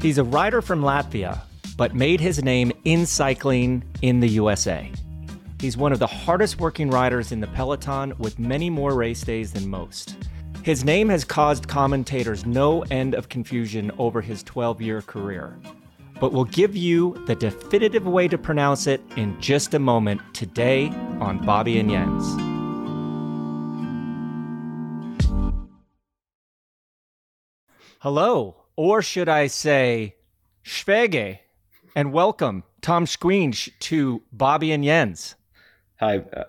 He's a rider from Latvia, but made his name in cycling in the USA. He's one of the hardest working riders in the peloton with many more race days than most. His name has caused commentators no end of confusion over his 12 year career. But we'll give you the definitive way to pronounce it in just a moment today on Bobby and Jens. Hello, or should I say, Schwege, and welcome, Tom Squeench, to Bobby and Jens. Hi,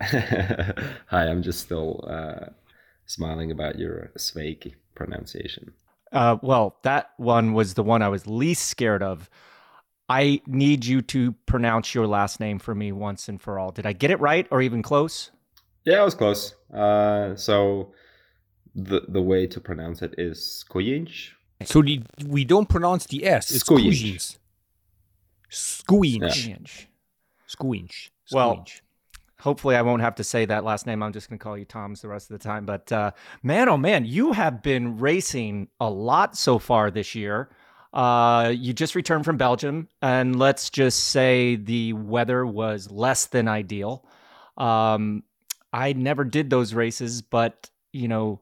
hi. I'm just still uh, smiling about your Sveiki pronunciation. Uh, well, that one was the one I was least scared of. I need you to pronounce your last name for me once and for all. Did I get it right or even close? Yeah, I was close. Uh, so the the way to pronounce it is Skujinch. So the, we don't pronounce the S. It's Skujinch. Skujinch. Skujinch. Well, hopefully I won't have to say that last name. I'm just going to call you Toms the rest of the time. But uh, man, oh man, you have been racing a lot so far this year. Uh, you just returned from Belgium, and let's just say the weather was less than ideal. Um, I never did those races, but you know,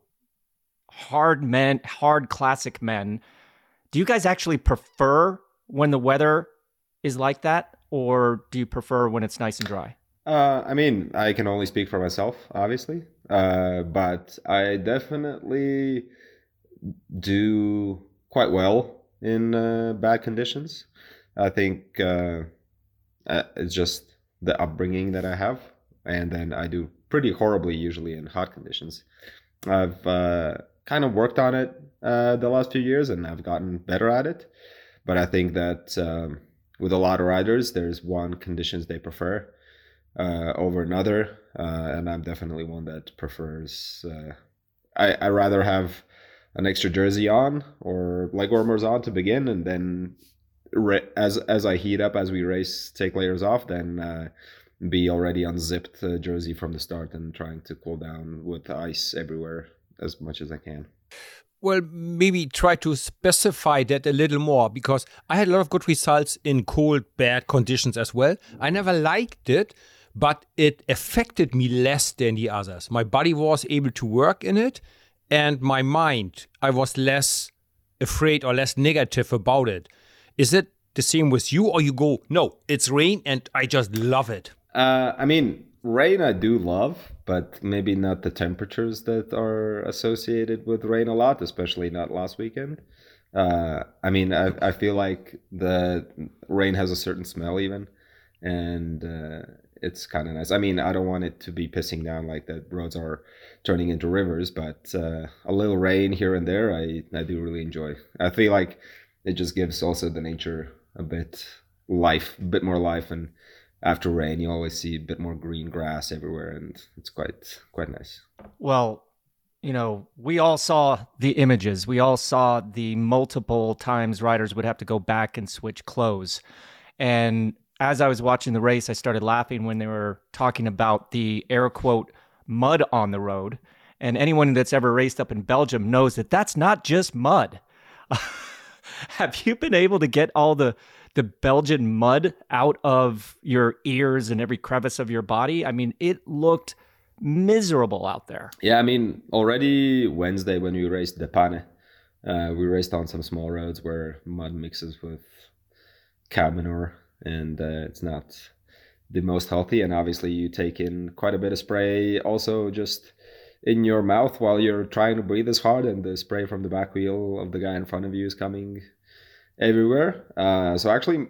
hard men, hard classic men. Do you guys actually prefer when the weather is like that, or do you prefer when it's nice and dry? Uh, I mean, I can only speak for myself, obviously, uh, but I definitely do quite well in uh, bad conditions. I think uh, uh, it's just the upbringing that I have, and then I do pretty horribly usually in hot conditions. I've uh, kind of worked on it the last few years, and I've gotten better at it. But I think that um, with a lot of riders, there's one conditions they prefer uh, over another, uh, and I'm definitely one that prefers. Uh, I I rather have an extra jersey on or leg warmers on to begin, and then as as I heat up as we race, take layers off, then uh, be already unzipped uh, jersey from the start and trying to cool down with ice everywhere as much as I can. Well, maybe try to specify that a little more because I had a lot of good results in cold, bad conditions as well. I never liked it but it affected me less than the others. My body was able to work in it, and my mind, I was less afraid or less negative about it. Is it the same with you, or you go, no, it's rain and I just love it? Uh, I mean, rain I do love, but maybe not the temperatures that are associated with rain a lot, especially not last weekend. Uh, I mean, I, I feel like the rain has a certain smell even, and uh, it's kind of nice. I mean, I don't want it to be pissing down like the roads are turning into rivers, but uh, a little rain here and there, I I do really enjoy. I feel like it just gives also the nature a bit life, a bit more life, and after rain, you always see a bit more green grass everywhere, and it's quite quite nice. Well, you know, we all saw the images. We all saw the multiple times riders would have to go back and switch clothes. And as I was watching the race, I started laughing when they were talking about the air quote mud on the road. And anyone that's ever raced up in Belgium knows that that's not just mud. Have you been able to get all the the Belgian mud out of your ears and every crevice of your body? I mean, it looked miserable out there. Yeah, I mean, already Wednesday when we raced De Panne, uh, we raced on some small roads where mud mixes with cow manure and uh, it's not the most healthy. And obviously, you take in quite a bit of spray, also just in your mouth while you're trying to breathe as hard, and the spray from the back wheel of the guy in front of you is coming everywhere. Uh, so actually,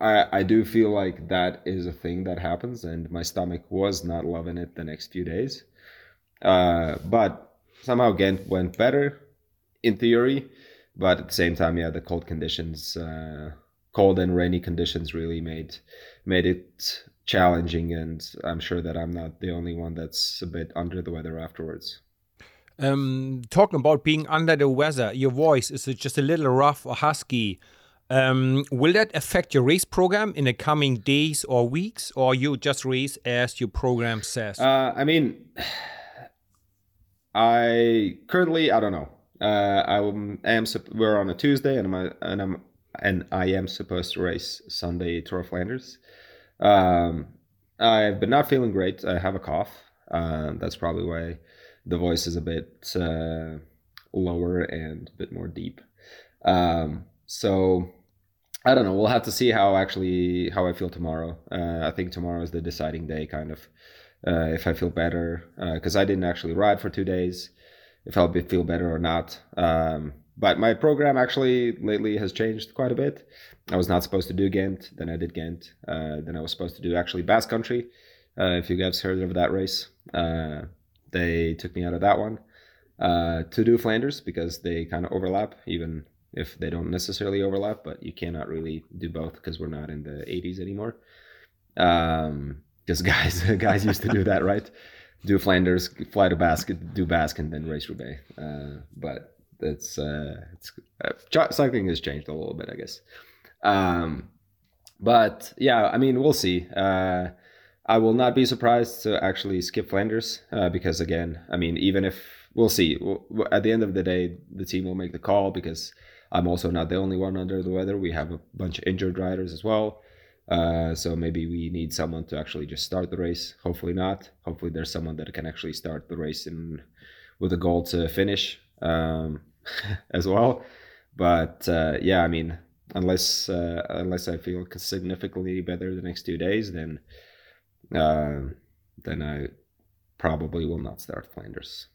I, I do feel like that is a thing that happens, and my stomach was not loving it the next few days. Uh, but somehow again went better in theory, but at the same time, yeah, the cold conditions uh, cold and rainy conditions really made made it challenging and i'm sure that i'm not the only one that's a bit under the weather afterwards um, talking about being under the weather your voice is just a little rough or husky um, will that affect your race program in the coming days or weeks or you just race as your program says uh, i mean i currently i don't know uh, I am, we're on a Tuesday and I'm, and I'm and I am supposed to race Sunday Tour of Flanders. Um, I've been not feeling great. I have a cough. Uh, that's probably why the voice is a bit uh, lower and a bit more deep. Um, so I don't know. We'll have to see how actually how I feel tomorrow. Uh, I think tomorrow is the deciding day, kind of. Uh, if I feel better, because uh, I didn't actually ride for two days, if I'll be, feel better or not. Um, but my program actually lately has changed quite a bit. I was not supposed to do Ghent, then I did Ghent, uh, then I was supposed to do actually Basque Country. Uh, if you guys heard of that race, uh, they took me out of that one to do Flanders because they kind of overlap, even if they don't necessarily overlap, but you cannot really do both because we're not in the 80s anymore. Um, because guys, guys used to do that, right? Do Flanders, fly to Basque, do Basque, and then race Roubaix. Uh, but it's uh, it's uh, cycling has changed a little bit, I guess. Um, but yeah, I mean, we'll see. Uh, I will not be surprised to actually skip Flanders uh, because, again, I mean, even if we'll see, at the end of the day, the team will make the call because I'm also not the only one under the weather. We have a bunch of injured riders as well. Uh, so maybe we need someone to actually just start the race. Hopefully not. Hopefully there's someone that can actually start the race in, with a goal to finish um, as well. But uh, yeah, I mean, unless uh, unless I feel significantly better the next two days, then uh, then I probably will not start Flanders.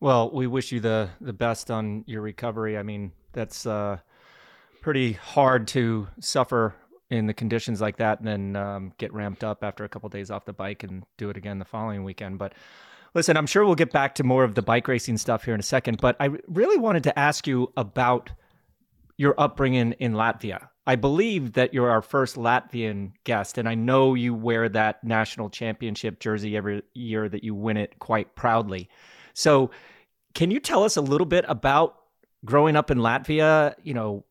Well, we wish you the the best on your recovery. I mean, that's uh, pretty hard to suffer in the conditions like that and then um, get ramped up after a couple of days off the bike and do it again the following weekend. But listen, I'm sure we'll get back to more of the bike racing stuff here in a second. But I really wanted to ask you about your upbringing in Latvia. I believe that you're our first Latvian guest, and I know you wear that national championship jersey every year that you win it quite proudly. So, can you tell us a little bit about growing up in Latvia, you know,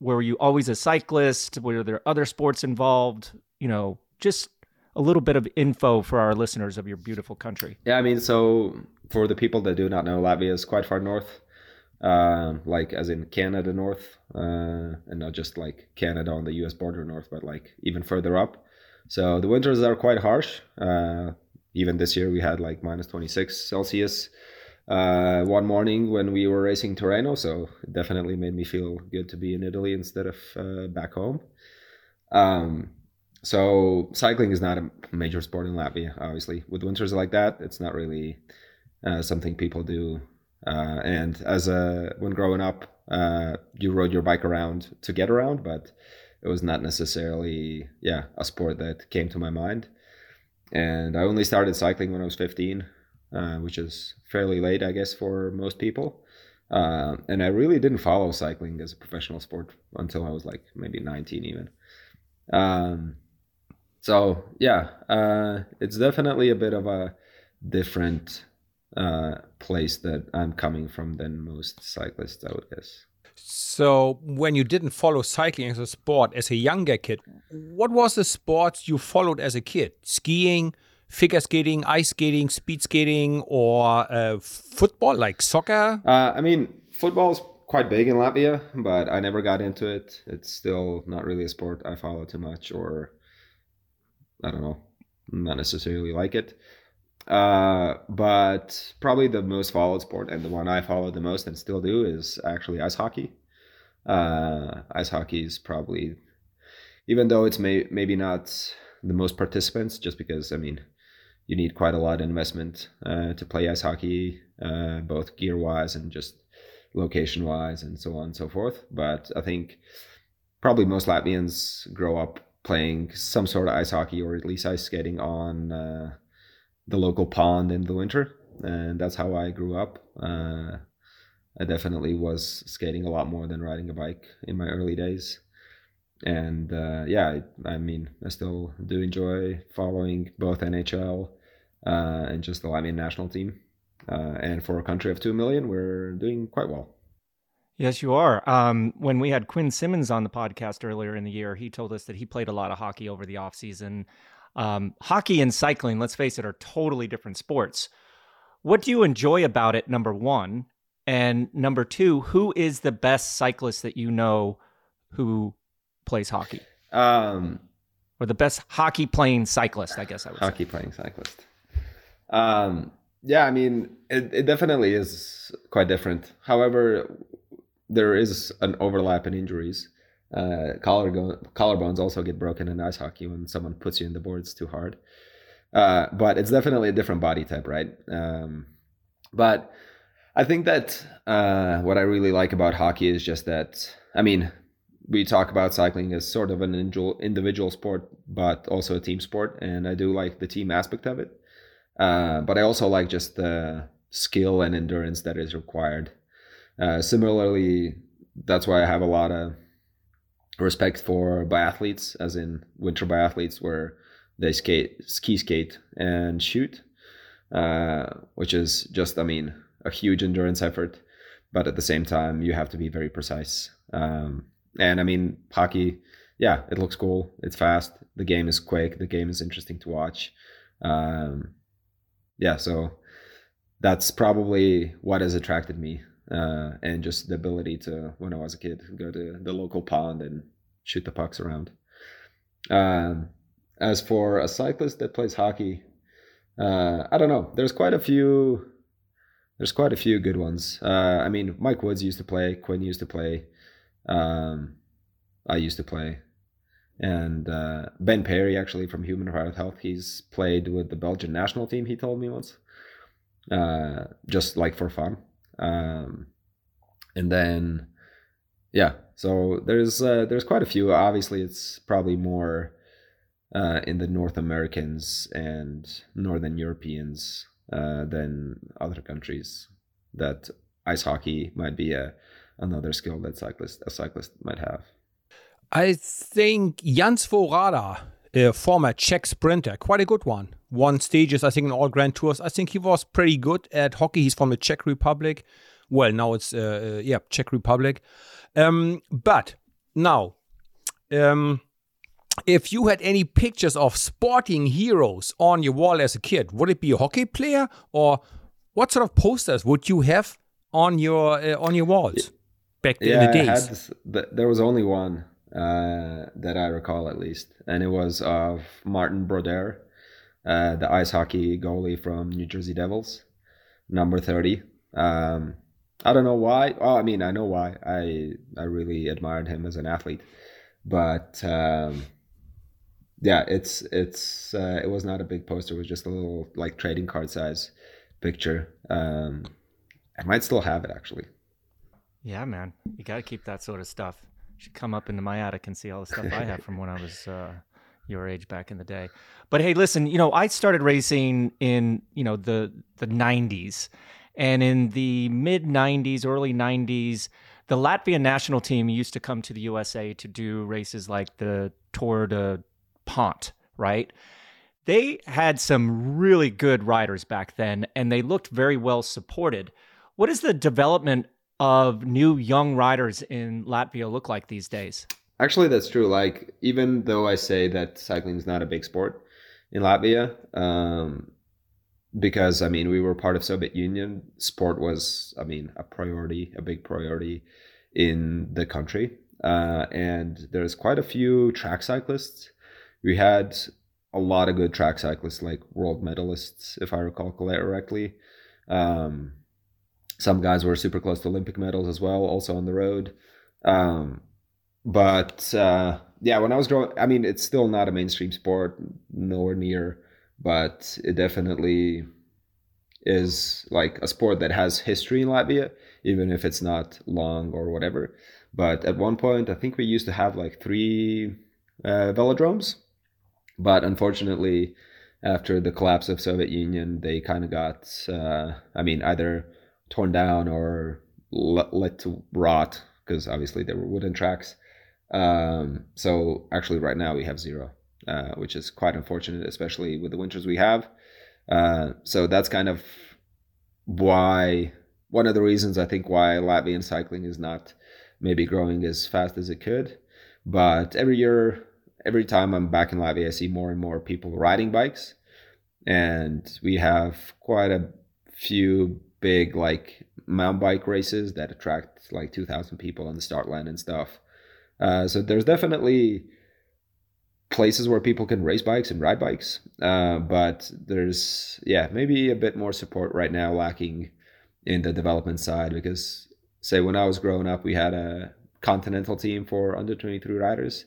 were you always a cyclist? Were there other sports involved? You know, just a little bit of info for our listeners of your beautiful country. Yeah, I mean, so for the people that do not know, Latvia is quite far north, uh, like as in Canada north, uh, and not just like Canada on the U.S. border north, but like even further up. So the winters are quite harsh. Uh, even this year, we had like minus 26 Celsius uh, one morning when we were racing Torino. So it definitely made me feel good to be in Italy instead of uh, back home. Um, so cycling is not a major sport in Latvia, obviously. With winters like that, it's not really uh, something people do. Uh, and as a when growing up, uh, you rode your bike around to get around, but it was not necessarily yeah a sport that came to my mind. And I only started cycling when I was 15 uh, which is fairly late, I guess, for most people. Uh, and I really didn't follow cycling as a professional sport until I was like maybe 19 even. Um, so yeah, uh, it's definitely a bit of a different uh, place that I'm coming from than most cyclists, I would guess. So, when you didn't follow cycling as a sport as a younger kid, what was the sport you followed as a kid? Skiing, figure skating, ice skating, speed skating, or uh, football, like soccer? Uh, I mean, football is quite big in Latvia, but I never got into it. It's still not really a sport I follow too much, or I don't know, not necessarily like it. Uh, but probably the most followed sport and the one I follow the most and still do is actually ice hockey. Uh, ice hockey is probably, even though it's may, maybe not the most participants, just because I mean, you need quite a lot of investment uh, to play ice hockey, uh, both gear wise and just location wise, and so on and so forth. But I think probably most Latvians grow up playing some sort of ice hockey or at least ice skating on uh, the local pond in the winter, and that's how I grew up. Uh, I definitely was skating a lot more than riding a bike in my early days and uh, yeah, I, I, mean, I still do enjoy following both NHL uh, and just the Latvian national team. Uh, and for a country of 2 million, we're doing quite well. Yes, you are. Um, when we had Quinn Simmons on the podcast earlier in the year, he told us that he played a lot of hockey over the offseason. Um, hockey and cycling, let's face it, are totally different sports. What do you enjoy about it, number one? And number two, who is the best cyclist that you know who plays hockey, Um, or the best hockey playing cyclist, I guess I would say. hockey playing cyclist. Um, yeah, I mean, it, it definitely is quite different. However, there is an overlap in injuries. Uh, collarbone, collarbones also get broken in ice hockey when someone puts you in the boards too hard. Uh, but it's definitely a different body type, right? Um, but I think that uh, what I really like about hockey is just that, I mean, we talk about cycling as sort of an individual individual sport, but also a team sport, and I do like the team aspect of it. Uh, but I also like just the skill and endurance that is required. Uh, similarly, that's why I have a lot of respect for biathletes, as in winter biathletes, where they skate, ski skate, and shoot, uh, which is just, I mean, a huge endurance effort. But at the same time, you have to be very precise. Um, and I mean, hockey, yeah, it looks cool. It's fast. The game is quick. The game is interesting to watch. Um, yeah, so that's probably what has attracted me, uh, and just the ability to, when I was a kid, go to the local pond and shoot the pucks around. Um, as for a cyclist that plays hockey, uh, I don't know. There's quite a few. There's quite a few good ones. Uh, I mean, Mike Woods used to play. Quinn used to play. Um, I used to play, and uh, Ben Perry actually from Human Health. He's played with the Belgian national team. He told me once, uh, just like for fun. Um, and then, yeah. So there's uh, there's quite a few. Obviously, it's probably more uh, in the North Americans and Northern Europeans uh, than other countries. That ice hockey might be a another skill that cyclist a cyclist might have. I think Jan Svorada, a former Czech sprinter, quite a good one. Won stages, I think, in all Grand Tours. I think he was pretty good at hockey. He's from the Czech Republic. Well, now it's uh, uh, yeah, Czech Republic. Um, but now, um, if you had any pictures of sporting heroes on your wall as a kid, would it be a hockey player or what sort of posters would you have on your uh, on your walls back Yeah, in the I days? had this, there was only one uh, that I recall at least, and it was of Martin Brodeur, uh, the ice hockey goalie from New Jersey Devils, number thirty. Um, I don't know why. Oh, I mean, I know why. I I really admired him as an athlete, but um, yeah, it's it's uh, it was not a big poster. It was just a little like trading card size picture. Um, I might still have it actually. Yeah, man, you got to keep that sort of stuff. Should come up into my attic and see all the stuff I have from when I was uh, your age back in the day. But hey, listen, you know, I started racing in you know the the '90s, and in the mid '90s, early '90s, the Latvian national team used to come to the USA to do races like the Tour de Pont, right? They had some really good riders back then, and they looked very well supported. What is the development of new young riders in Latvia look like these days? Actually, that's true. Like, even though I say that cycling is not a big sport in Latvia, um, because I mean, we were part of Soviet Union, sport was, I mean, a priority, a big priority in the country. Uh, and there's quite a few track cyclists. We had a lot of good track cyclists, like world medalists, if I recall correctly. Um, some guys were super close to Olympic medals as well, also on the road. Um, but uh, yeah, when I was growing, I mean, it's still not a mainstream sport, nowhere near, but it definitely is like a sport that has history in Latvia, even if it's not long or whatever. But at one point, I think we used to have like three uh, velodromes, but unfortunately, after the collapse of Soviet Union, they kind of got, uh, I mean, either torn down or let, let to rot because obviously they were wooden tracks. Um, so actually, right now we have zero, uh, which is quite unfortunate, especially with the winters we have. Uh, so that's kind of why one of the reasons I think why Latvian cycling is not maybe growing as fast as it could. But every year, every time I'm back in Latvia, I see more and more people riding bikes, and we have quite a few big like mountain bike races that attract like 2,000 people on the start line and stuff. Uh, so there's definitely places where people can race bikes and ride bikes, uh, but there's yeah maybe a bit more support right now lacking in the development side because say when I was growing up we had a continental team for under 23 riders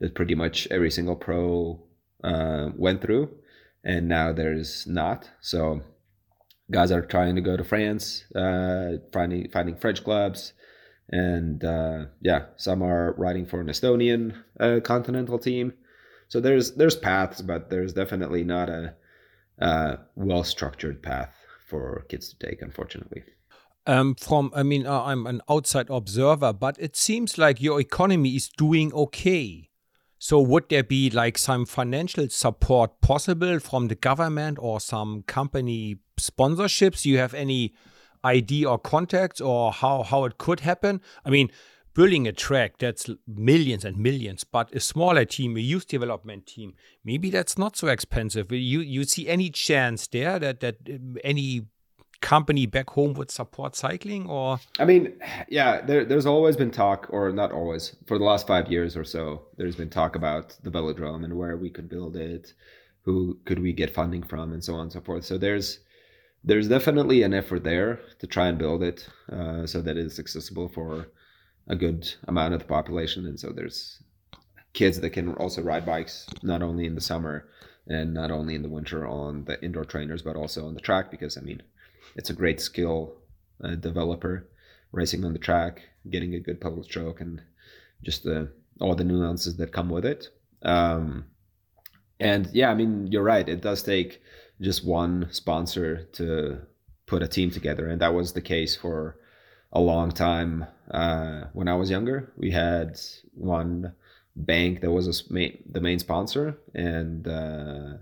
that pretty much every single pro uh, went through and now there's not. So guys are trying to go to France, uh, finding finding French clubs, and uh, yeah, some are riding for an Estonian uh, continental team. So there's there's paths, but there's definitely not a uh, well structured path for kids to take, unfortunately. Um, from I mean, uh, I'm an outside observer, but it seems like your economy is doing okay. So would there be like some financial support possible from the government or some company sponsorships? You have any idea or contacts or how, how it could happen? I mean, building a track that's millions and millions, but a smaller team, a youth development team, maybe that's not so expensive. You you see any chance there that that um, any company back home would support cycling or i mean yeah there, there's always been talk or not always for the last five years or so there's been talk about the velodrome and where we could build it who could we get funding from and so on and so forth so there's there's definitely an effort there to try and build it uh, so that it's accessible for a good amount of the population and so there's kids that can also ride bikes not only in the summer and not only in the winter on the indoor trainers but also on the track because i mean it's a great skill uh, developer racing on the track, getting a good pedal stroke, and just the all the nuances that come with it. Um, and yeah, I mean, you're right. It does take just one sponsor to put a team together, and that was the case for a long time. Uh, when I was younger, we had one bank that was a, the main sponsor, and uh,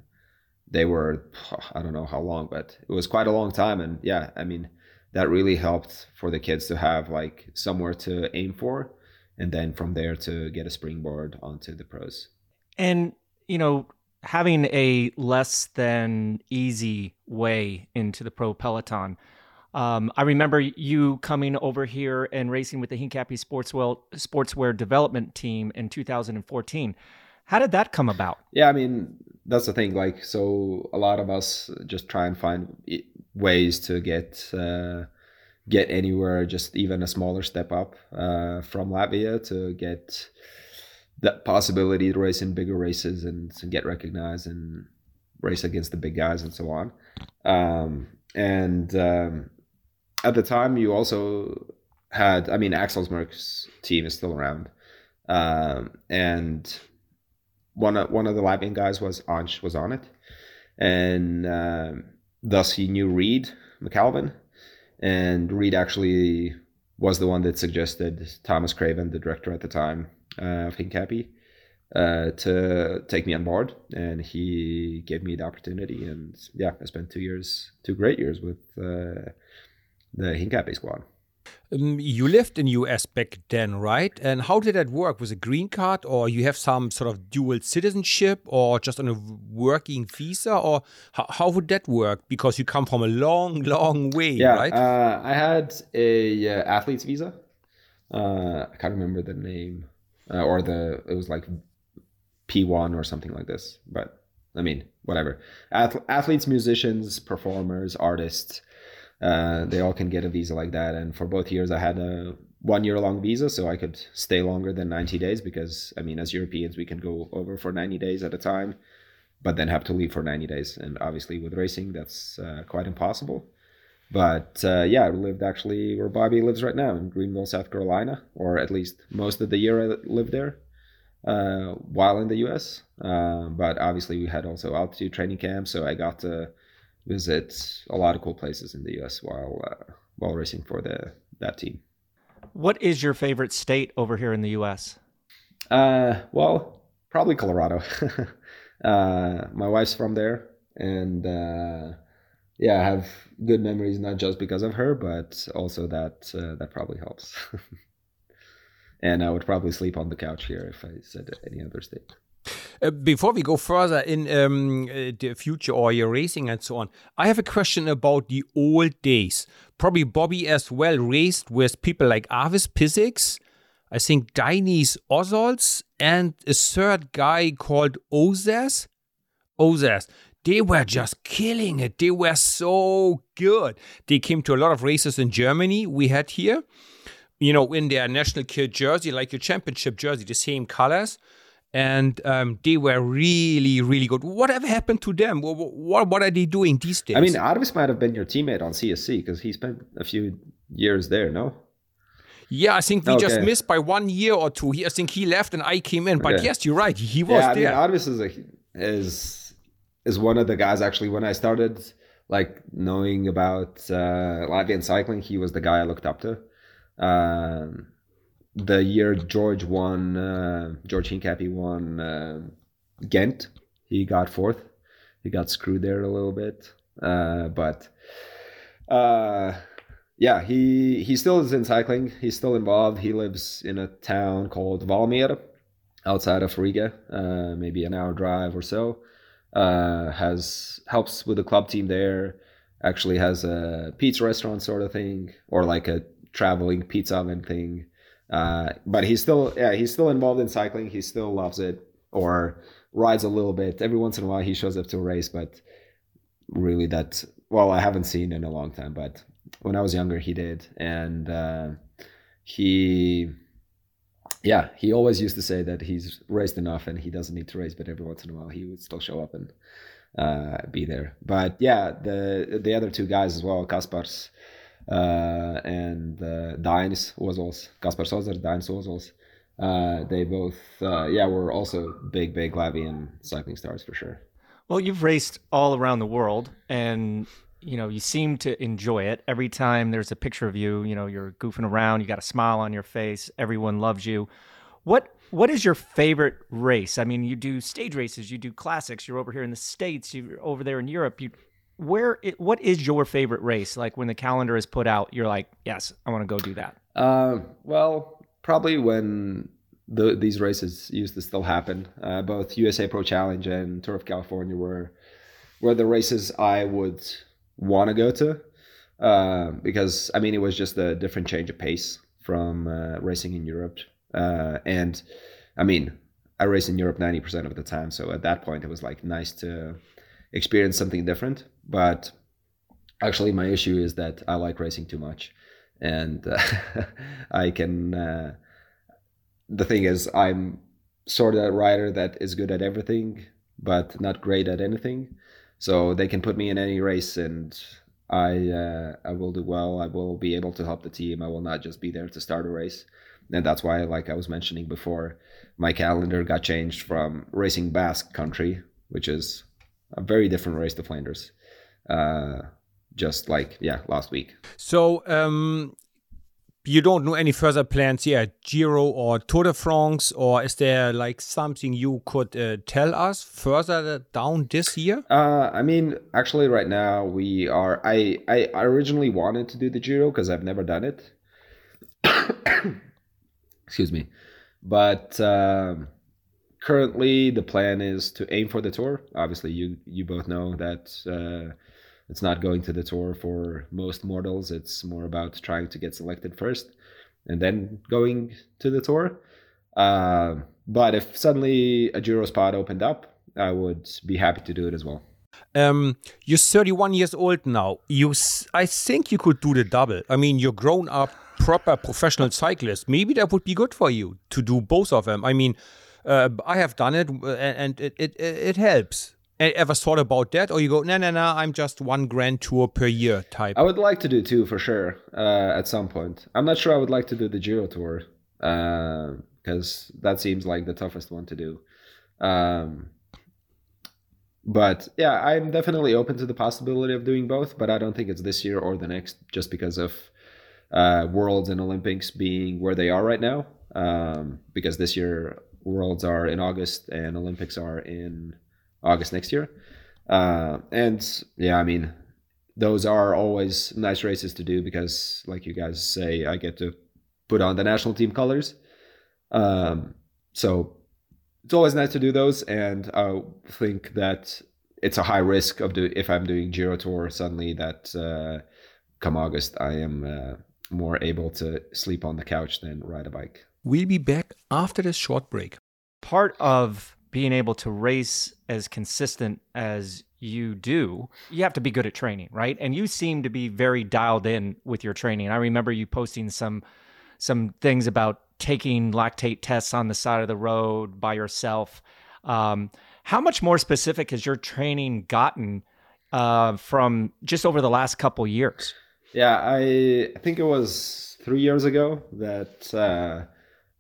they were I don't know how long, but it was quite a long time. And yeah, I mean that really helped for the kids to have like somewhere to aim for, and then from there to get a springboard onto the pros. And you know, having a less than easy way into the pro peloton. Um, I remember you coming over here and racing with the Hincapie Sportswear, Sportswear Development Team in 2014. How did that come about? Yeah, I mean, that's the thing. Like, so a lot of us just try and find ways to get uh, get anywhere, just even a smaller step up uh, from Latvia to get that possibility to race in bigger races and to get recognized and race against the big guys and so on. Um, and um, at the time, you also had, I mean, Axel Merckx's team is still around. Um, and one of one of the Latvian guys was Ansh was on it, and um, thus he knew Reed McCalvin, and Reed actually was the one that suggested Thomas Craven, the director at the time of Hincapie, uh, to take me on board, and he gave me the opportunity, and yeah, I spent two years, two great years with uh, the Hincapie squad. Um, you lived in US back then, right? And how did that work? Was a green card, or you have some sort of dual citizenship, or just on a working visa, or how, how would that work? Because you come from a long, long way, yeah, right? Uh, I had a uh, athlete's visa. Uh, I can't remember the name, uh, or the it was like P one or something like this. But I mean, whatever. Ath- athletes, musicians, performers, artists uh, they all can get a visa like that. And for both years, I had a one year long visa, so I could stay longer than 90 days because, I mean, as Europeans, we can go over for 90 days at a time, but then have to leave for 90 days. And obviously, with racing, that's uh, quite impossible. But uh, yeah, I lived actually where Bobby lives right now in Greenville, South Carolina, or at least most of the year I lived there uh, while in the US. Uh, but obviously, we had also altitude training camps, so I got to visit a lot of cool places in the US while uh, while racing for the that team. What is your favorite state over here in the US? Uh, well, probably Colorado. uh, my wife's from there, and uh, yeah, I have good memories not just because of her, but also that uh, that probably helps. and I would probably sleep on the couch here if I said any other state. Uh, before we go further in um, uh, the future or your racing and so on, I have a question about the old days. Probably Bobby as well raced with people like Arvis Piziks. I think Dainis Ozols and a third guy called Ozas. Ozas. They were just killing it. They were so good. They came to a lot of races in Germany we had here, you know, in their national kit jersey, like your championship jersey, the same colors. And um, they were really, really good. Whatever happened to them? What, what, what are they doing these days? I mean, Arvis might have been your teammate on CSC because he spent a few years there, no? Yeah, I think we Okay. just missed by one year or two. He, I think he left and I came in. But Okay. yes, you're right. He was yeah, I mean, there. Arvis is a, is is one of the guys. Actually, when I started like knowing about uh, Latvian cycling, he was the guy I looked up to. Um, the year George won, uh, George Hincapie won uh, Ghent, he got fourth. He got screwed there a little bit, uh, but uh, yeah, he he still is in cycling. He's still involved. He lives in a town called Valmiera, outside of Riga, uh, maybe an hour drive or so. Uh, has helps with the club team there. Actually has a pizza restaurant sort of thing, or like a traveling pizza oven thing. Uh, but he's still yeah he's still involved in cycling. He still loves it, or rides a little bit. Every once in a while he shows up to a race, but really that well I haven't seen in a long time. But when I was younger he did, and uh, he yeah, he always used to say that he's raced enough and he doesn't need to race, but every once in a while he would still show up and uh, be there. But yeah, the the other two guys as well, Kaspars uh, and uh, Dainis Ozols, Kaspars Ozers, Dainis Ozols, uh, they both uh, yeah were also big big Latvian cycling stars for sure. Well, you've raced all around the world and you know, you seem to enjoy it. Every time there's a picture of you, you know, you're goofing around, you got a smile on your face, everyone loves you. What what is your favorite race? I mean, you do stage races, you do classics, you're over here in the States, you're over there in Europe. You where what is your favorite race? Like when the calendar is put out, you're like, "Yes, I want to go do that." Uh, well, probably when the, these races used to still happen. Uh, both USA Pro Challenge and Tour of California were were the races I would want to go to uh, because I mean it was just a different change of pace from uh, racing in Europe. Uh, and I mean, I race in Europe ninety percent of the time, so at that point it was like nice to experience something different. But actually, my issue is that I like racing too much and uh, I can. Uh, the thing is, I'm sort of a rider that is good at everything, but not great at anything. So they can put me in any race, and I uh, I will do well. I will be able to help the team. I will not just be there to start a race, and that's why, like I was mentioning before, my calendar got changed from racing Basque Country, which is a very different race to Flanders. Uh, just like yeah, last week. So um, you don't know any further plans yeah giro or tour de france or is there like something you could uh, tell us further down this year Uh, I mean, actually, right now we are. I I originally wanted to do the Giro because I've never done it. Excuse me, but um, currently the plan is to aim for the tour. Obviously, you you both know that uh, it's not going to the tour for most mortals. It's more about trying to get selected first, and then going to the tour. Uh, but if suddenly a Giro spot opened up, I would be happy to do it as well. um, you're 31 years old now you i think you could do the double i mean you're grown up proper professional cyclist maybe that would be good for you to do both of them i mean uh, i have done it uh, and it, it, it, helps ever thought about that or you go no no no i'm just one grand tour per year type I would like to do two for sure uh, at some point. I'm not sure I would like to do the Giro Tour because that seems like the toughest one to do. Um, but yeah, I'm definitely open to the possibility of doing both, but I don't think it's this year or the next just because of uh, Worlds and Olympics being where they are right now. Um, because this year Worlds are in August and Olympics are in August next year. Uh, and yeah, I mean, those are always nice races to do because, like you guys say, I get to put on the national team colors. Um, so it's always nice to do those, and I think that it's a high risk of do if I'm doing Giro Tour suddenly that uh, come August I am uh, more able to sleep on the couch than ride a bike. We'll be back after this short break. Part of being able to race as consistent as you do, you have to be good at training, right? And you seem to be very dialed in with your training. I remember you posting some some things about taking lactate tests on the side of the road by yourself. Um, how much more specific has your training gotten uh, from just over the last couple years? Yeah, I, think it was three years ago that uh,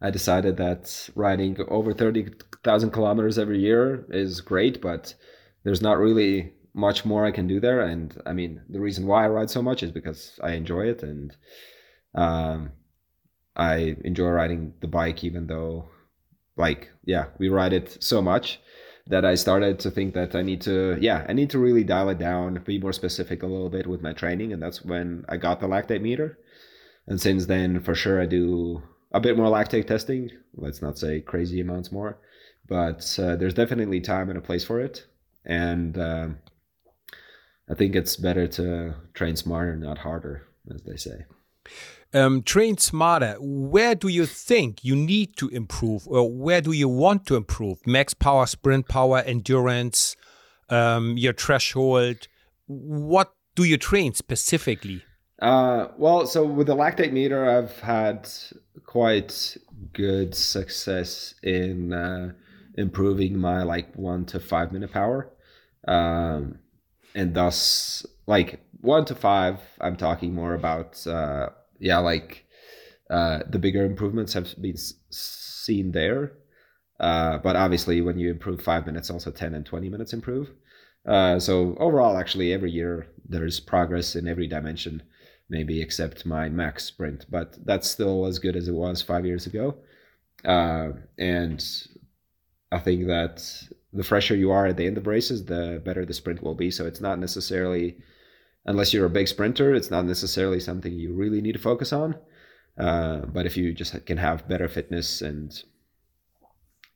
I decided that riding over 30,000 kilometers every year is great, but there's not really much more I can do there. And I mean, the reason why I ride so much is because I enjoy it and um, I enjoy riding the bike, even though, like, yeah, we ride it so much that I started to think that I need to, yeah, I need to really dial it down, be more specific a little bit with my training. And that's when I got the lactate meter. And since then, for sure, I do a bit more lactate testing. Let's not say crazy amounts more, but uh, there's definitely time and a place for it. And um, I think it's better to train smarter, not harder, as they say. Um, train smarter. Where do you think you need to improve, or where do you want to improve? Max power, sprint power, endurance, um, your threshold. What do you train specifically? Uh, well, so with the lactate meter, I've had quite good success in uh, improving my like one to five minute power, um, and thus like one to five. I'm talking more about uh, yeah, like uh, the bigger improvements have been seen there. Uh, but obviously, when you improve five minutes, also 10 and 20 minutes improve. Uh, so overall, actually, every year there's progress in every dimension, maybe except my max sprint, but that's still as good as it was five years ago. Uh, and I think that the fresher you are at the end of races, the better the sprint will be. So it's not necessarily unless you're a big sprinter, it's not necessarily something you really need to focus on. Uh, but if you just can have better fitness and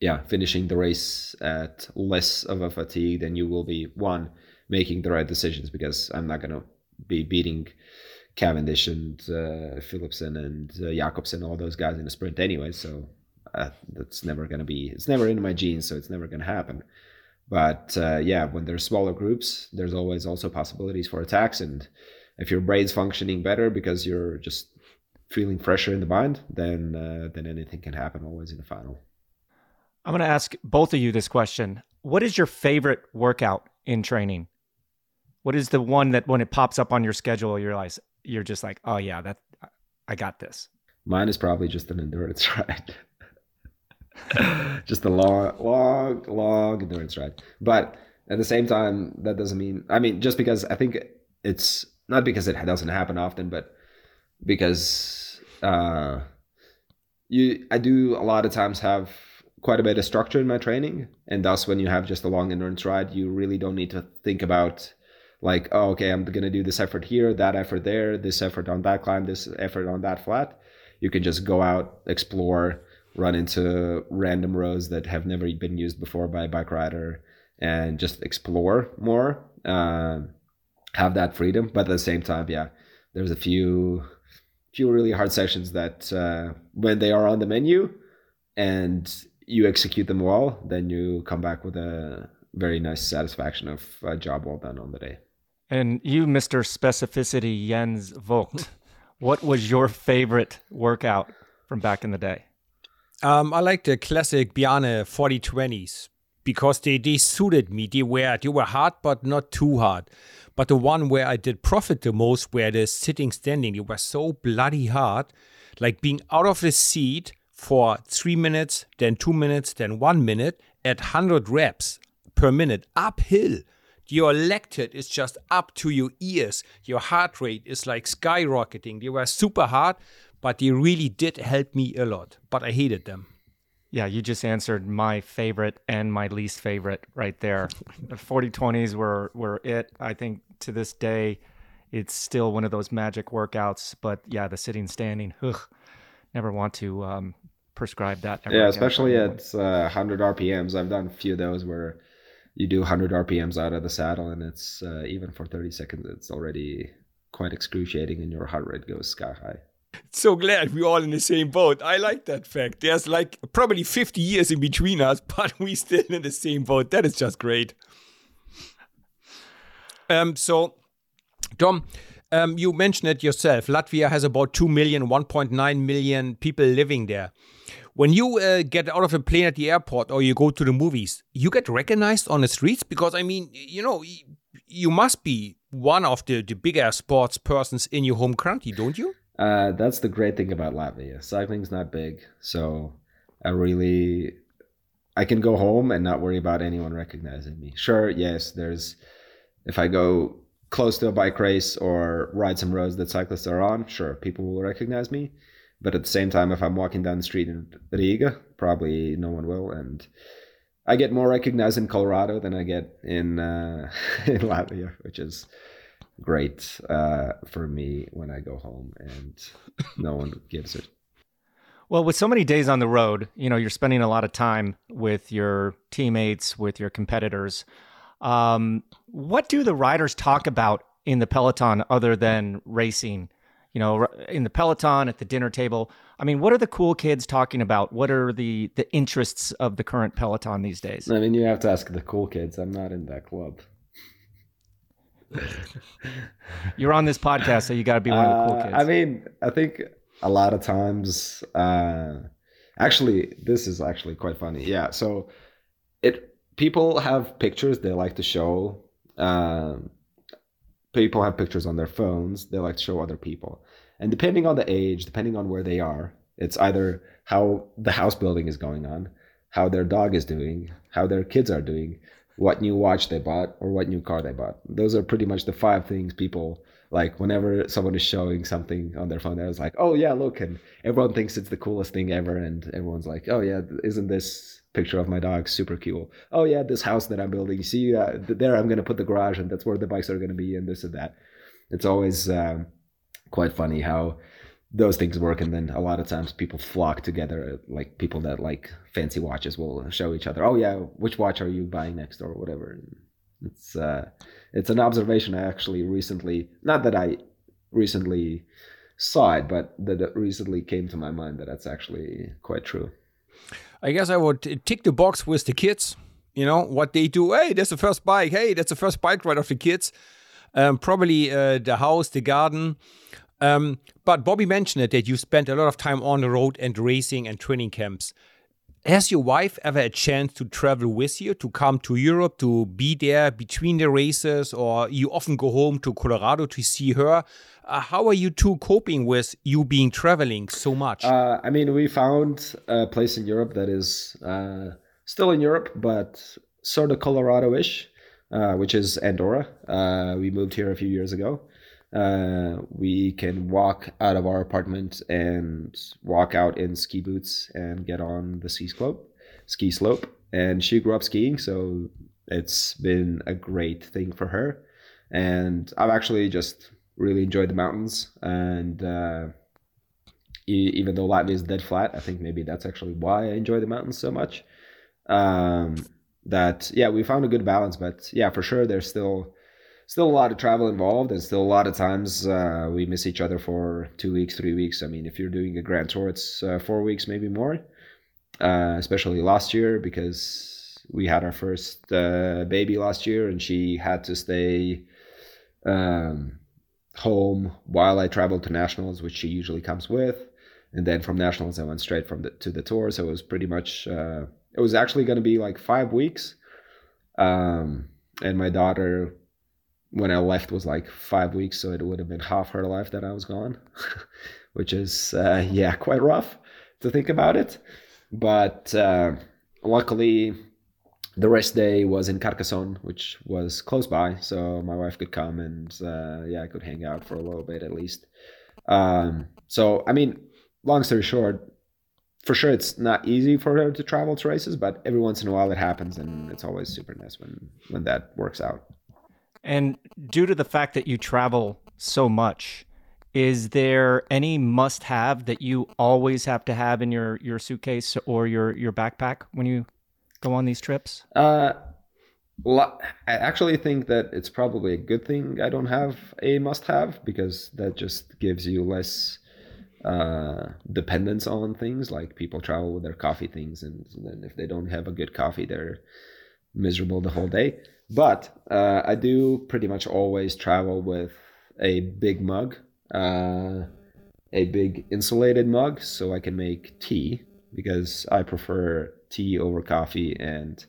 yeah, finishing the race at less of a fatigue, then you will be one making the right decisions because I'm not gonna be beating Cavendish and uh, Philipsen and uh, Jakobsen, all those guys in a sprint anyway. So uh, that's never gonna be. It's never in my genes, so it's never gonna happen. But uh, yeah, when there's smaller groups, there's always also possibilities for attacks. And if your brain's functioning better because you're just feeling fresher in the mind, then uh, then anything can happen always in the final. I'm going to ask both of you this question. What is your favorite workout in training? What is the one that when it pops up on your schedule, you realize you're just like, oh yeah, that I got this. Mine is probably just an endurance ride. just a long, long, long endurance ride. But at the same time, that doesn't mean. I mean, just because I think it's not because it doesn't happen often, but because uh, you, I do a lot of times have quite a bit of structure in my training, and thus when you have just a long endurance ride, you really don't need to think about like, oh, okay, I'm gonna do this effort here, that effort there, this effort on that climb, this effort on that flat. You can just go out, explore, run into random roads that have never been used before by a bike rider and just explore more uh, have that freedom but at the same time yeah there's a few few really hard sessions that uh, when they are on the menu and you execute them well then you come back with a very nice satisfaction of a job well done on the day and you mr specificity jens voigt what was your favorite workout from back in the day um, I like the classic Bjarne 4020s because they, they suited me. They were they were hard, but not too hard. But the one where I did profit the most were the sitting standing. They were so bloody hard, like being out of the seat for three minutes, then two minutes, then one minute at 100 reps per minute uphill. Your lactate is just up to your ears. Your heart rate is like skyrocketing. They were super hard, but they really did help me a lot. But I hated them. Yeah, you just answered my favorite and my least favorite right there. the 4020s were were it. I think to this day it's still one of those magic workouts, but yeah, the sitting standing, ugh, never want to um, prescribe that. yeah, especially at uh, 100 RPMs. I've done a few of those where you do 100 RPMs out of the saddle, and it's uh, even for 30 seconds, it's already quite excruciating, and your heart rate goes sky high. So glad we're all in the same boat. I like that fact. There's like probably 50 years in between us, but we still in the same boat. That is just great. Um, so, Tom, um, you mentioned it yourself. Latvia has about 2 million, 1.9 million people living there. When you uh, get out of a plane at the airport or you go to the movies, you get recognized on the streets because, I mean, you know, you must be one of the, the bigger sports persons in your home country, don't you? Uh, that's the great thing about Latvia. Cycling's not big, so I really I can go home and not worry about anyone recognizing me. Sure, yes, there's if I go close to a bike race or ride some roads that cyclists are on, sure, people will recognize me. But at the same time, if I'm walking down the street in Riga, probably no one will. And I get more recognized in Colorado than I get in uh, in Latvia, which is great uh, for me when I go home, and no one gives it. Well, with so many days on the road, you know, you're spending a lot of time with your teammates, with your competitors. Um, what do the riders talk about in the peloton other than racing? You know, in the peloton at the dinner table. I mean, what are the cool kids talking about? What are the the interests of the current peloton these days? I mean, you have to ask the cool kids. I'm not in that club. You're on this podcast, so you got to be one of the cool Uh, kids. I mean, I think a lot of times, uh, actually, this is actually quite funny. Yeah. So it people have pictures they like to show. Um, people have pictures on their phones they like to show other people, and depending on the age, depending on where they are, it's either how the house building is going on, how their dog is doing, how their kids are doing, what new watch they bought, or what new car they bought. Those are pretty much the five things people like whenever someone is showing something on their phone they're like oh yeah look and everyone thinks it's the coolest thing ever and everyone's like oh yeah isn't this picture of my dog super cool. Oh yeah this house that i'm building see uh, there i'm to put the garage and that's where the bikes are to be and this and that. It's always um, quite funny how those things work and then a lot of times people flock together like people that like fancy watches will show each other oh yeah which watch are you buying next? or whatever. It's uh it's an observation i actually recently not that i recently saw it but that recently came to my mind that that's actually quite true I guess I would tick the box with the kids. You know what they do. Hey, that's the first bike. Hey, that's the first bike ride of the kids. Um, probably uh, the house, the garden. Um, but Bobby mentioned it that you spent a lot of time on the road and racing and training camps. Has your wife ever a chance to travel with you, to come to Europe, to be there between the races, or you often go home to Colorado to see her? Uh, how are you two coping with you being traveling so much? Uh, I mean, we found a place in Europe that is uh, still in Europe, but sort of Colorado-ish, uh, which is Andorra. Uh, we moved here a few years ago. Uh, we can walk out of our apartment and walk out in ski boots and get on the ski slope. Ski slope, and she grew up skiing, so it's been a great thing for her. And I've actually just really enjoyed the mountains and uh, e- even though Latvia is dead flat, I think maybe that's actually why I enjoy the mountains so much. Um, that yeah, we found a good balance, but yeah, for sure, there's still still a lot of travel involved, and still a lot of times uh, we miss each other for two weeks, three weeks. I mean, if you're doing a grand tour, it's uh, four weeks, maybe more. Uh, especially last year because we had our first uh, baby last year, and she had to stay um, home while I traveled to nationals, which she usually comes with. And then from nationals, I went straight from the to the tour. So it was pretty much. Uh, it was actually going to be like five weeks. Um, and my daughter, when I left, was like five weeks, so it would have been half her life that I was gone, which is uh, yeah quite rough to think about it. But uh, luckily, the rest day was in Carcassonne, which was close by, so my wife could come and uh, yeah, I could hang out for a little bit at least. Um, so I mean, long story short, for sure it's not easy for her to travel to races, but every once in a while it happens, and it's always super nice when when that works out. And due to the fact that you travel so much, is there any must have that you always have to have in your, your suitcase or your, your backpack when you go on these trips? Uh, I actually think that it's probably a good thing I don't have a must have because that just gives you less uh, dependence on things. Like people travel with their coffee things, and then if they don't have a good coffee, they're miserable the whole day. But uh, I do pretty much always travel with a big mug, uh, a big insulated mug, so I can make tea because I prefer tea over coffee, and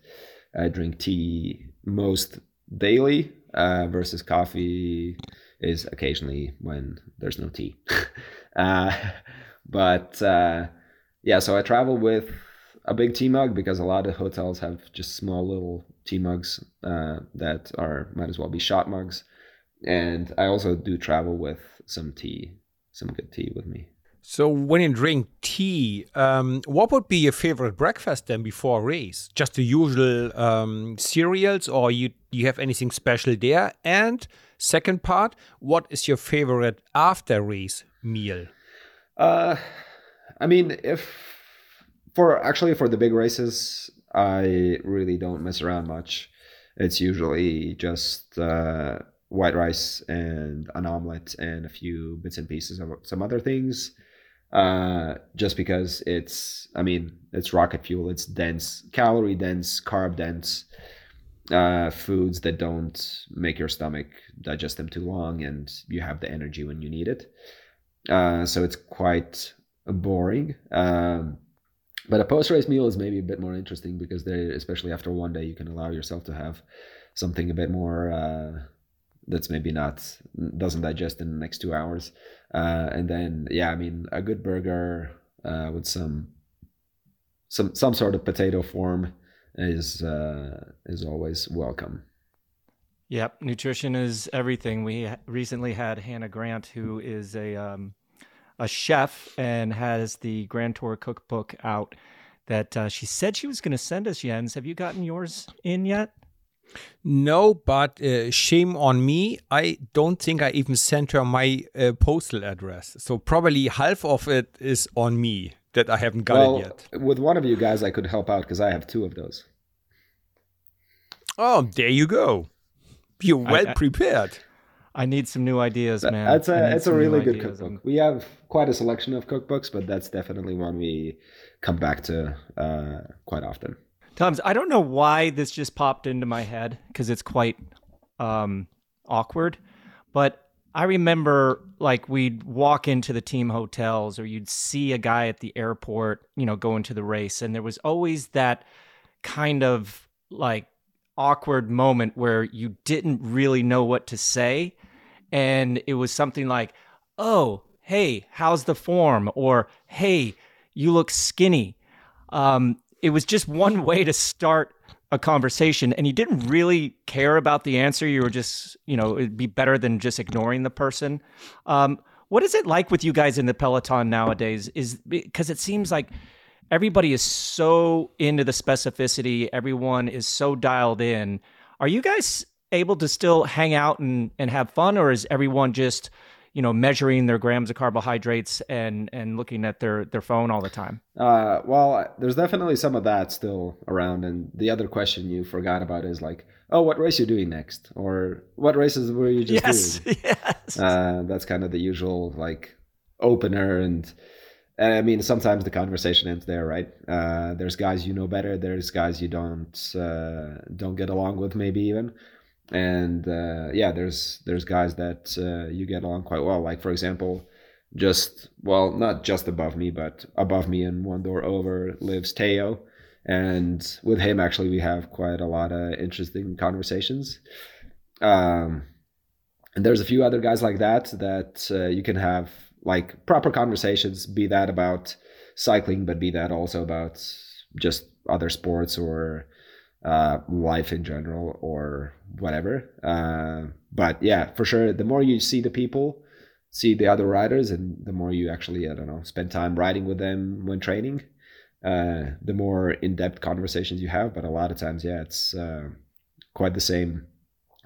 I drink tea most daily uh, versus coffee is occasionally when there's no tea. uh, but uh, yeah, so I travel with a big tea mug because a lot of hotels have just small little tea mugs uh, that are might as well be shot mugs. And I also do travel with some tea, some good tea with me. So when you drink tea, um, what would be your favorite breakfast then before a race? Just the usual um, cereals, or you you have anything special there? And second part, what is your favorite after race meal? Uh, I mean, if for actually for the big races, I really don't mess around much. It's usually just uh, white rice and an omelet and a few bits and pieces of some other things uh, just because it's, I mean, it's rocket fuel. It's dense, calorie dense, carb dense uh, foods that don't make your stomach digest them too long, and you have the energy when you need it. Uh, so it's quite boring. Um, but a post race meal is maybe a bit more interesting because they, especially after one day, you can allow yourself to have something a bit more uh, that's maybe not doesn't digest in the next two hours. Uh, and then yeah, I mean a good burger uh, with some some some sort of potato form is uh, is always welcome. Yep, nutrition is everything. We recently had Hannah Grant, who is a um, a chef and has the Grand Tour cookbook out. That uh, she said she was going to send us. Jens, have you gotten yours in yet? No, but uh, shame on me. I don't think I even sent her my uh, postal address. So probably half of it is on me that I haven't got well, it yet. With one of you guys, I could help out because I have two of those. Oh, there you go. You're well I, I, prepared. I need some new ideas, man. That's a it's a really good cookbook. We have quite a selection of cookbooks, but that's definitely one we come back to uh, quite often. Toms, I don't know why this just popped into my head because it's quite um, awkward, but I remember like we'd walk into the team hotels or you'd see a guy at the airport, you know, going to the race, and there was always that kind of like awkward moment where you didn't really know what to say. And it was something like, oh, hey, how's the form? Or hey, you look skinny. Um, it was just one way to start a conversation and you didn't really care about the answer. You were just you know it'd be better than just ignoring the person. Um, what is it like with you guys in the peloton nowadays? Is because it seems like everybody is so into the specificity everyone is so dialed in. Are you guys able to still hang out and, and have fun or is everyone just you know measuring their grams of carbohydrates and and looking at their their phone all the time? Uh, well there's definitely some of that still around. And the other question you forgot about is like oh what race you doing next? Or what races were you just yes, doing? yes. Uh, that's kind of the usual like opener. And and I mean, sometimes the conversation ends there, right? Uh, there's guys you know better. There's guys you don't uh, don't get along with, maybe even and uh, yeah there's there's guys that uh, you get along quite well. Like for example just well not just above me but above me and one door over lives Tao. And with him actually we have quite a lot of interesting conversations. Um, and there's a few other guys like that that uh, you can have like proper conversations be that about cycling but be that also about just other sports or uh, life in general or whatever. Uh, but yeah, for sure, the more you see the people, see the other riders, and the more you actually, I don't know, spend time riding with them when training, uh, the more in-depth conversations you have. But a lot of times, yeah, it's uh, quite the same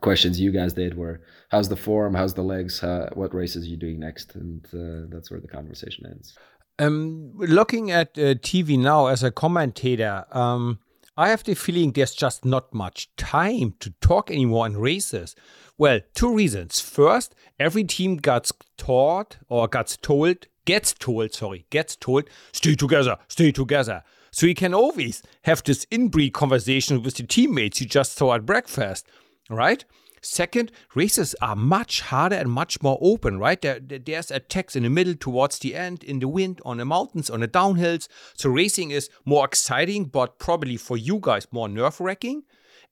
questions you guys did were how's the form how's the legs what races you doing next and uh, that's where the conversation ends um, looking at tv now as a commentator um, I have the feeling there's just not much time to talk anymore in races. Well, two reasons. First, every team gets taught or gets told gets told, sorry, gets told, stay together, stay together. So you can always have this inbreed conversation with the teammates you just saw at breakfast, right? Second, races are much harder and much more open, right? There, there's attacks in the middle, towards the end, in the wind, on the mountains, on the downhills. So racing is more exciting, but probably for you guys more nerve wracking.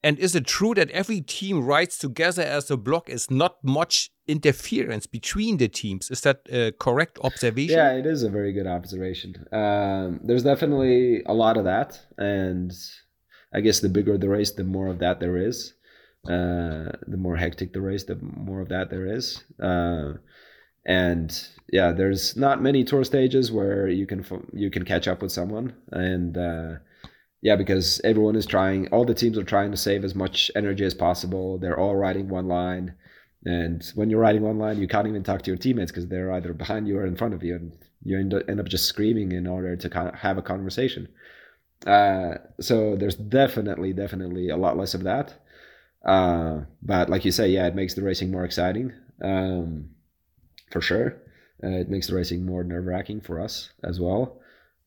And is it true that every team rides together as a block is not much interference between the teams? Is that a correct observation? Yeah, it is a very good observation. Um, there's definitely a lot of that. And I guess the bigger the race, the more of that there is. Uh, the more hectic the race, the more of that there is. Uh, and yeah, there's not many tour stages where you can you can catch up with someone, and uh, yeah, because everyone is trying, all the teams are trying to save as much energy as possible. They're all riding one line, and when you're riding one line, you can't even talk to your teammates because they're either behind you or in front of you, and you end up, just screaming in order to have a conversation. Uh, so there's definitely, definitely a lot less of that. Uh, but like you say, yeah, it makes the racing more exciting um, for sure. Uh, it makes the racing more nerve wracking for us as well.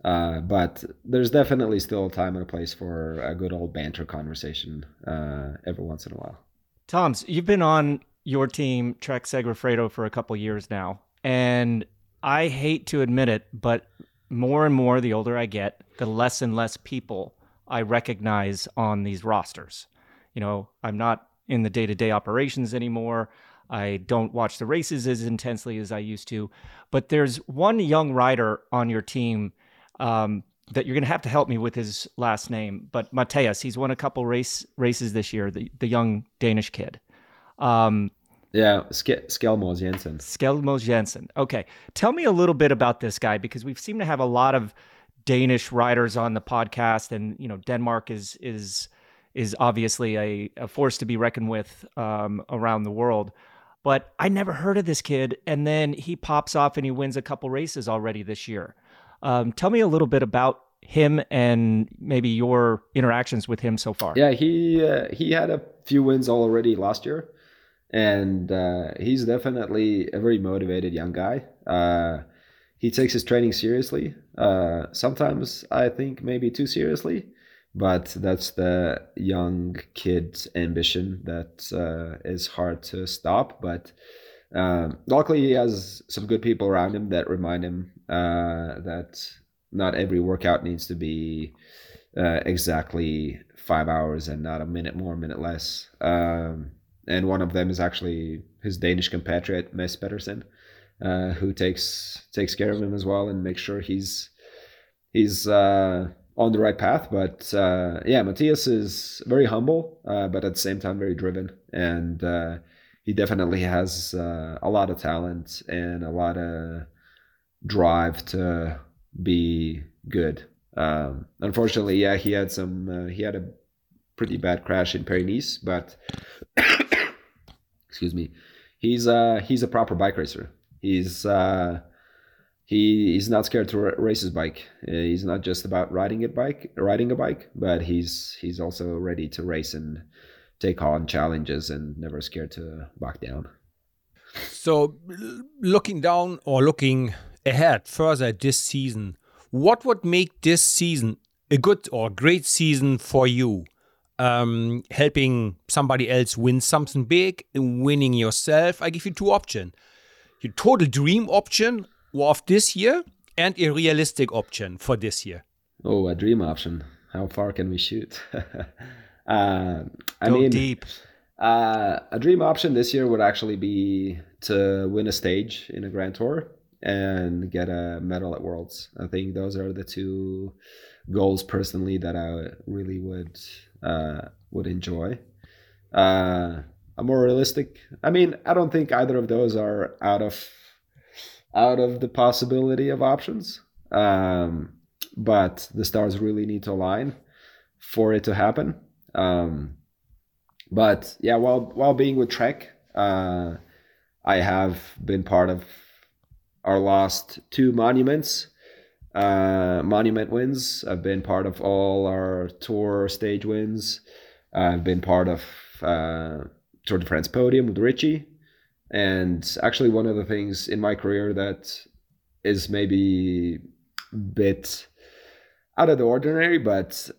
Uh, but there's definitely still a time and a place for a good old banter conversation uh, every once in a while. Toms, you've been on your team, Trek Segafredo, for a couple years now. And I hate to admit it, but more and more, the older I get, the less and less people I recognize on these rosters you know, I'm not in the day to day operations anymore. I don't watch the races as intensely as I used to. But there's one young rider on your team um, that you're going to have to help me with his last name. But Mattias, he's won a couple race races this year. The the young Danish kid. Um, yeah, Sk- Skjelmose Jensen. Skjelmose Jensen. Okay, tell me a little bit about this guy because we seem to have a lot of Danish riders on the podcast, and you know Denmark is is is obviously a, a force to be reckoned with um, around the world. But I never heard of this kid, and then he pops off and he wins a couple races already this year. Um, tell me a little bit about him and maybe your interactions with him so far. Yeah, he uh, he had a few wins already last year, and uh, he's definitely a very motivated young guy. Uh, he takes his training seriously. Uh, sometimes I think maybe too seriously but that's the young kid's ambition that uh, is hard to stop. But um, luckily, he has some good people around him that remind him uh, that not every workout needs to be uh, exactly five hours and not a minute more, a minute less. Um, and one of them is actually his Danish compatriot, Mads Pedersen, uh, who takes takes care of him as well and makes sure he's he's uh, on the right path. But uh, yeah, Mattias is very humble, uh, but at the same time very driven, and uh, he definitely has uh, a lot of talent and a lot of drive to be good. Um, unfortunately, yeah, he had some. Uh, he had a pretty bad crash in Paris, but excuse me, he's uh he's a proper bike racer. He's uh he he's not scared to race his bike. Uh, he's not just about riding a bike, riding a bike, but he's he's also ready to race and take on challenges and never scared to back down. So, looking down or looking ahead further this season, what would make this season a good or great season for you? Um, helping somebody else win something big, winning yourself. I give you two options: your total dream option of this year and a realistic option for this year? Oh, a dream option. How far can we shoot? uh, I Go mean, deep. Uh, a dream option this year would actually be to win a stage in a Grand Tour and get a medal at Worlds. I think those are the two goals personally that I really would uh, would enjoy. Uh, a more realistic. I mean, I don't think either of those are out of out of the possibility of options. Um, but the stars really need to align for it to happen. Um, but yeah, while while being with Trek, uh, I have been part of our last two monuments, uh, monument wins. I've been part of all our tour stage wins. I've been part of uh, Tour de France podium with Richie. And actually, one of the things in my career that is maybe a bit out of the ordinary, but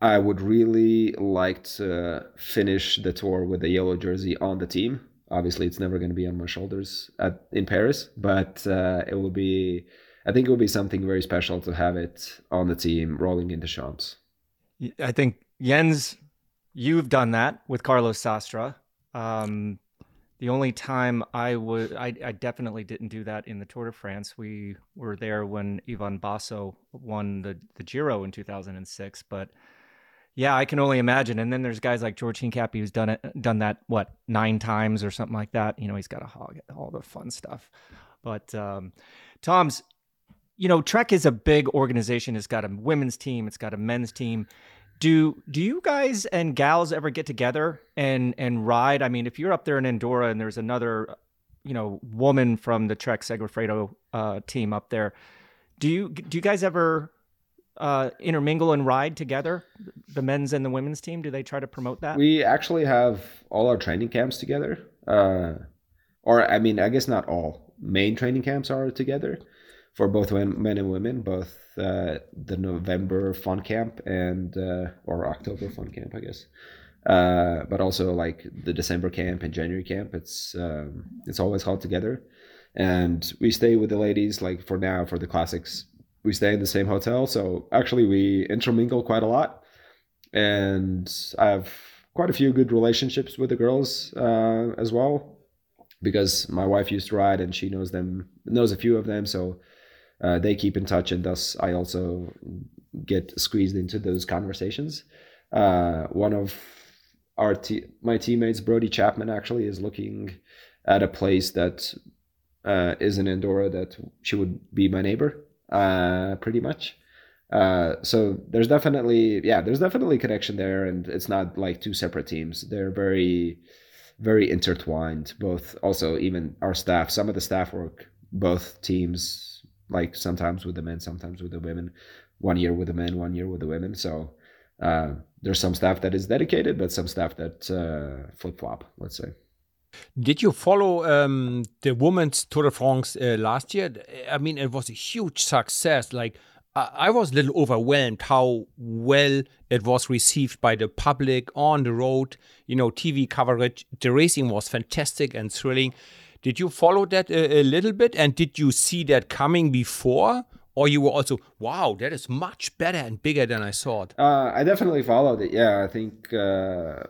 I would really like to finish the tour with the yellow jersey on the team. Obviously, it's never going to be on my shoulders at in Paris, but uh, it will be. I think it will be something very special to have it on the team rolling into Champs. I think Jens, you've done that with Carlos Sastre. Um, the only time I would, I, I, definitely didn't do that in the Tour de France. We were there when Ivan Basso won the, the Giro in 2006. But yeah, I can only imagine. And then there's guys like George Hincapie who's done it, done that, what, nine times or something like that. You know, he's got a hog all the fun stuff. But um, Toms, you know, Trek is a big organization. It's got a women's team, it's got a men's team do do you guys and gals ever get together and and ride? I mean, if you're up there in Andorra and there's another, you know, woman from the Trek Segafredo uh, team up there, do you do you guys ever uh, intermingle and ride together, the men's and the women's team? Do they try to promote that? We actually have all our training camps together, uh, or I mean, I guess not all. Main training camps are together for both men and women, both uh, the November fun camp and uh, or October fun camp, I guess. Uh, but also like the December camp and January camp. It's um, it's always held together, and we stay with the ladies. Like for now, for the classics, we stay in the same hotel. So actually, we intermingle quite a lot, and I have quite a few good relationships with the girls uh, as well, because my wife used to ride and she knows them, knows a few of them. So uh, they keep in touch, and thus I also get squeezed into those conversations. Uh, one of our te- my teammates, Brodie Chapman, actually is looking at a place that uh, is in Andorra that she would be my neighbor, uh, pretty much. Uh, so there's definitely yeah, there's definitely connection there, and it's not like two separate teams. They're very very intertwined. Both also even our staff, some of the staff work both teams like sometimes with the men, sometimes with the women. One year with the men, one year with the women. So uh, there's some stuff that is dedicated, but some stuff that uh, flip flop. Let's say. Did you follow um, the women's Tour de France uh, last year? I mean, it was a huge success. Like, I was a little overwhelmed how well it was received by the public on the road. You know, TV coverage. The racing was fantastic and thrilling. Did you follow that a, a little bit? And did you see that coming before? Or you were also, wow, that is much better and bigger than I thought? Uh, I definitely followed it. Yeah, I think, uh,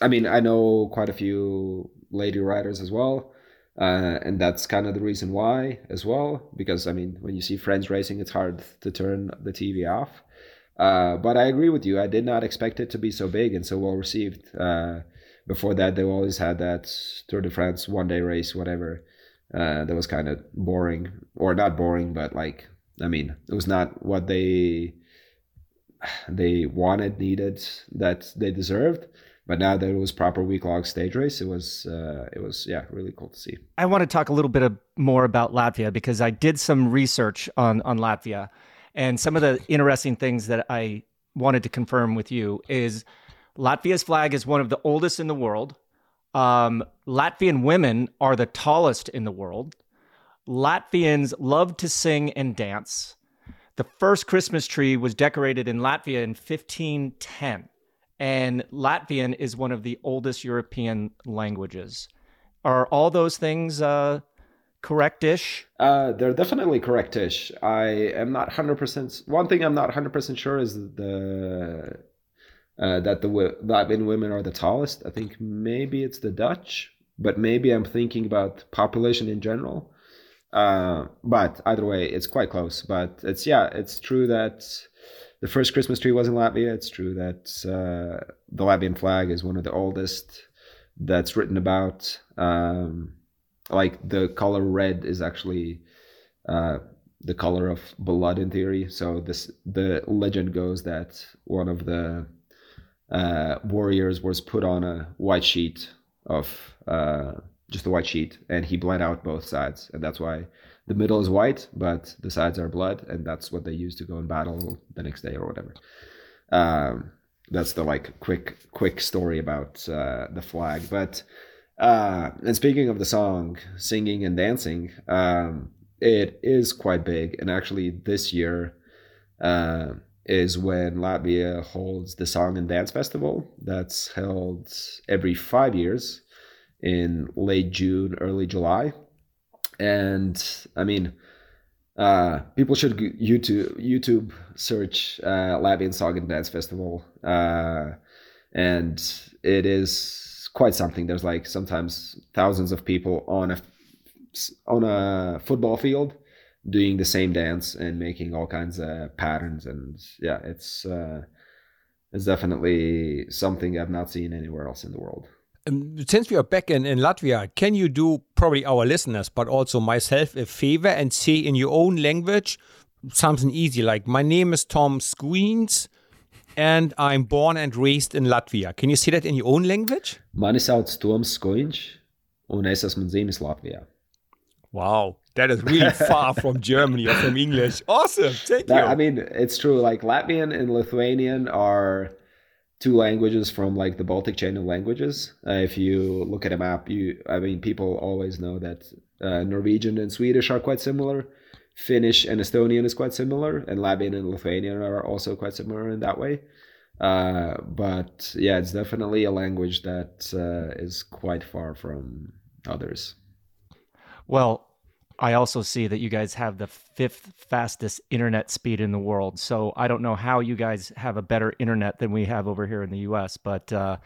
I mean, I know quite a few lady riders as well. Uh, and that's kind of the reason why as well because i mean when you see friends racing it's hard to turn the tv off uh, but i agree with you i did not expect it to be so big and so well received uh, before that they always had that Tour de France one day race, whatever. Uh, that was kind of boring, or not boring, but like I mean, it was not what they they wanted, needed, that they deserved. But now that it was proper week long stage race, it was uh, it was yeah really cool to see. I want to talk a little bit of, more about Latvia because I did some research on on Latvia, and some of the interesting things that I wanted to confirm with you is Latvia's flag is one of the oldest in the world. Um, Latvian women are the tallest in the world. Latvians love to sing and dance. The first Christmas tree was decorated in Latvia in 1510, and Latvian is one of the oldest European languages. Are all those things uh, correct-ish? Uh, they're definitely correct-ish. I am not 100%. One thing I'm not 100% sure is the uh, that the Latvian women are the tallest. I think maybe it's the Dutch, but maybe I'm thinking about population in general. Uh, but either way, it's quite close. But it's yeah, it's true that the first Christmas tree was in Latvia. It's true that uh, the Latvian flag is one of the oldest that's written about. Um, like the color red is actually uh, the color of blood in theory. So this the legend goes that one of the uh, warriors was put on a white sheet of uh, just a white sheet, and he bled out both sides, and that's why the middle is white, but the sides are blood, and that's what they use to go in battle the next day or whatever. Um, that's the like quick quick story about uh, the flag. But uh, and speaking of the song, singing and dancing, um, it is quite big. And actually, this year uh, is when Latvia holds the Song and Dance Festival. That's held every five years in late June, early July. And I mean, uh, people should YouTube YouTube search uh, Latvian Song and Dance Festival, uh, and it is quite something. There's like sometimes thousands of people on a on a football field doing the same dance and making all kinds of patterns, and yeah, it's uh, it's definitely something I've not seen anywhere else in the world. Um, since we are back in, in Latvia, can you do probably our listeners, but also myself, a favor and say in your own language something easy like, My name is Toms Skujiņš and I'm born and raised in Latvia. Can you say that in your own language? Mani sauc Toms Skujiņš un es esmu dzimis Latvijā. Wow, that is really far from Germany or from English. Awesome, thank you. I mean, it's true. Like Latvian and Lithuanian are two languages from like the Baltic chain of languages. Uh, if you look at a map, you I mean people always know that uh, Norwegian and Swedish are quite similar. Finnish and Estonian is quite similar, and Latvian and Lithuanian are also quite similar in that way. Uh, but yeah, it's definitely a language that uh, is quite far from others. Well, I also see that you guys have the fifth fastest internet speed in the world. So I don't know how you guys have a better internet than we have over here in the U.S. But uh,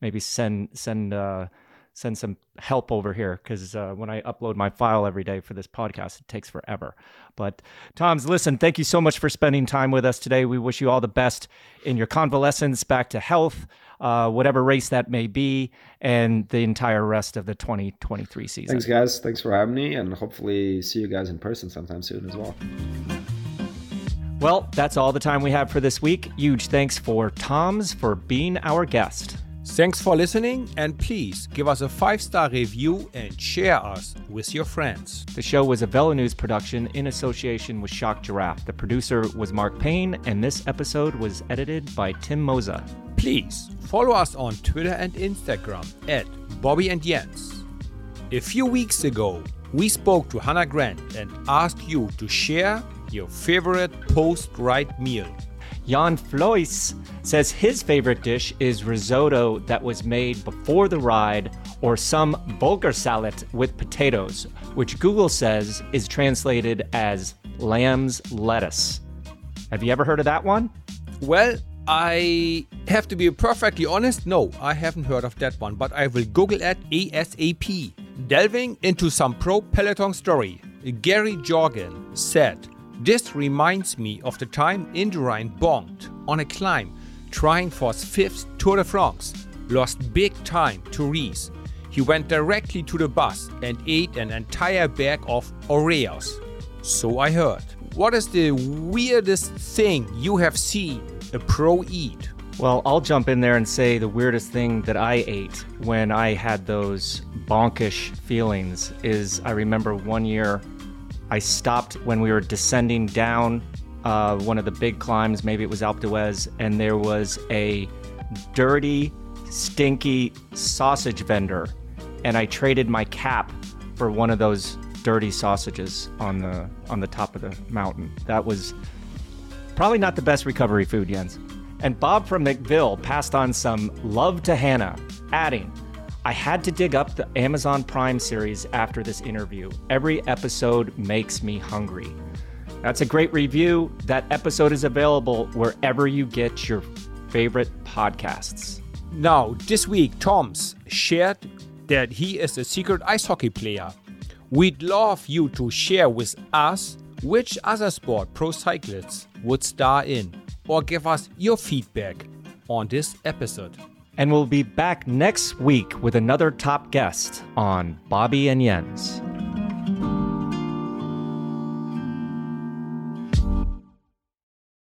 maybe send send uh, send some help over here because uh, when I upload my file every day for this podcast, it takes forever. But Toms, listen, thank you so much for spending time with us today. We wish you all the best in your convalescence back to health uh, whatever race that may be, and the entire rest of the 2023 season. Thanks, guys. Thanks for having me, and hopefully see you guys in person sometime soon as well. Well, that's all the time we have for this week. Huge thanks for Toms for being our guest. Thanks for listening, and please give us a five star review and share us with your friends. The show was a Velonews production in association with Shocked Giraffe. The producer was Mark Payne, and this episode was edited by Tim Mossa. Please follow us on Twitter and Instagram at Bobby and Jens. A few weeks ago, we spoke to Hannah Grant and asked you to share your favorite post ride meal. Jan Flois says his favorite dish is risotto that was made before the ride or some vulgar salad with potatoes, which Google says is translated as lamb's lettuce. Have you ever heard of that one? Well, I have to be perfectly honest, no, I haven't heard of that one, but I will Google it ASAP. Delving into some pro Peloton story, Gary Jorgen said, this reminds me of the time Indurain bonked on a climb, trying for his fifth Tour de France. Lost big time to Riis. He went directly to the bus and ate an entire bag of Oreos. So I heard. What is the weirdest thing you have seen a pro eat? Well, I'll jump in there and say the weirdest thing that I ate when I had those bonkish feelings is I remember one year I stopped when we were descending down uh, one of the big climbs. Maybe it was Alpe d'Huez, and there was a dirty, stinky sausage vendor, and I traded my cap for one of those dirty sausages on the on the top of the mountain. That was probably not the best recovery food, Jens. And Bob from McVille passed on some love to Hannah, adding, I had to dig up the Amazon Prime series after this interview. Every episode makes me hungry. That's a great review. That episode is available wherever you get your favorite podcasts. Now, this week, Toms shared that he is a secret ice hockey player. We'd love you to share with us which other sport pro cyclists would star in, or give us your feedback on this episode. And we'll be back next week with another top guest on Bobby and Jens.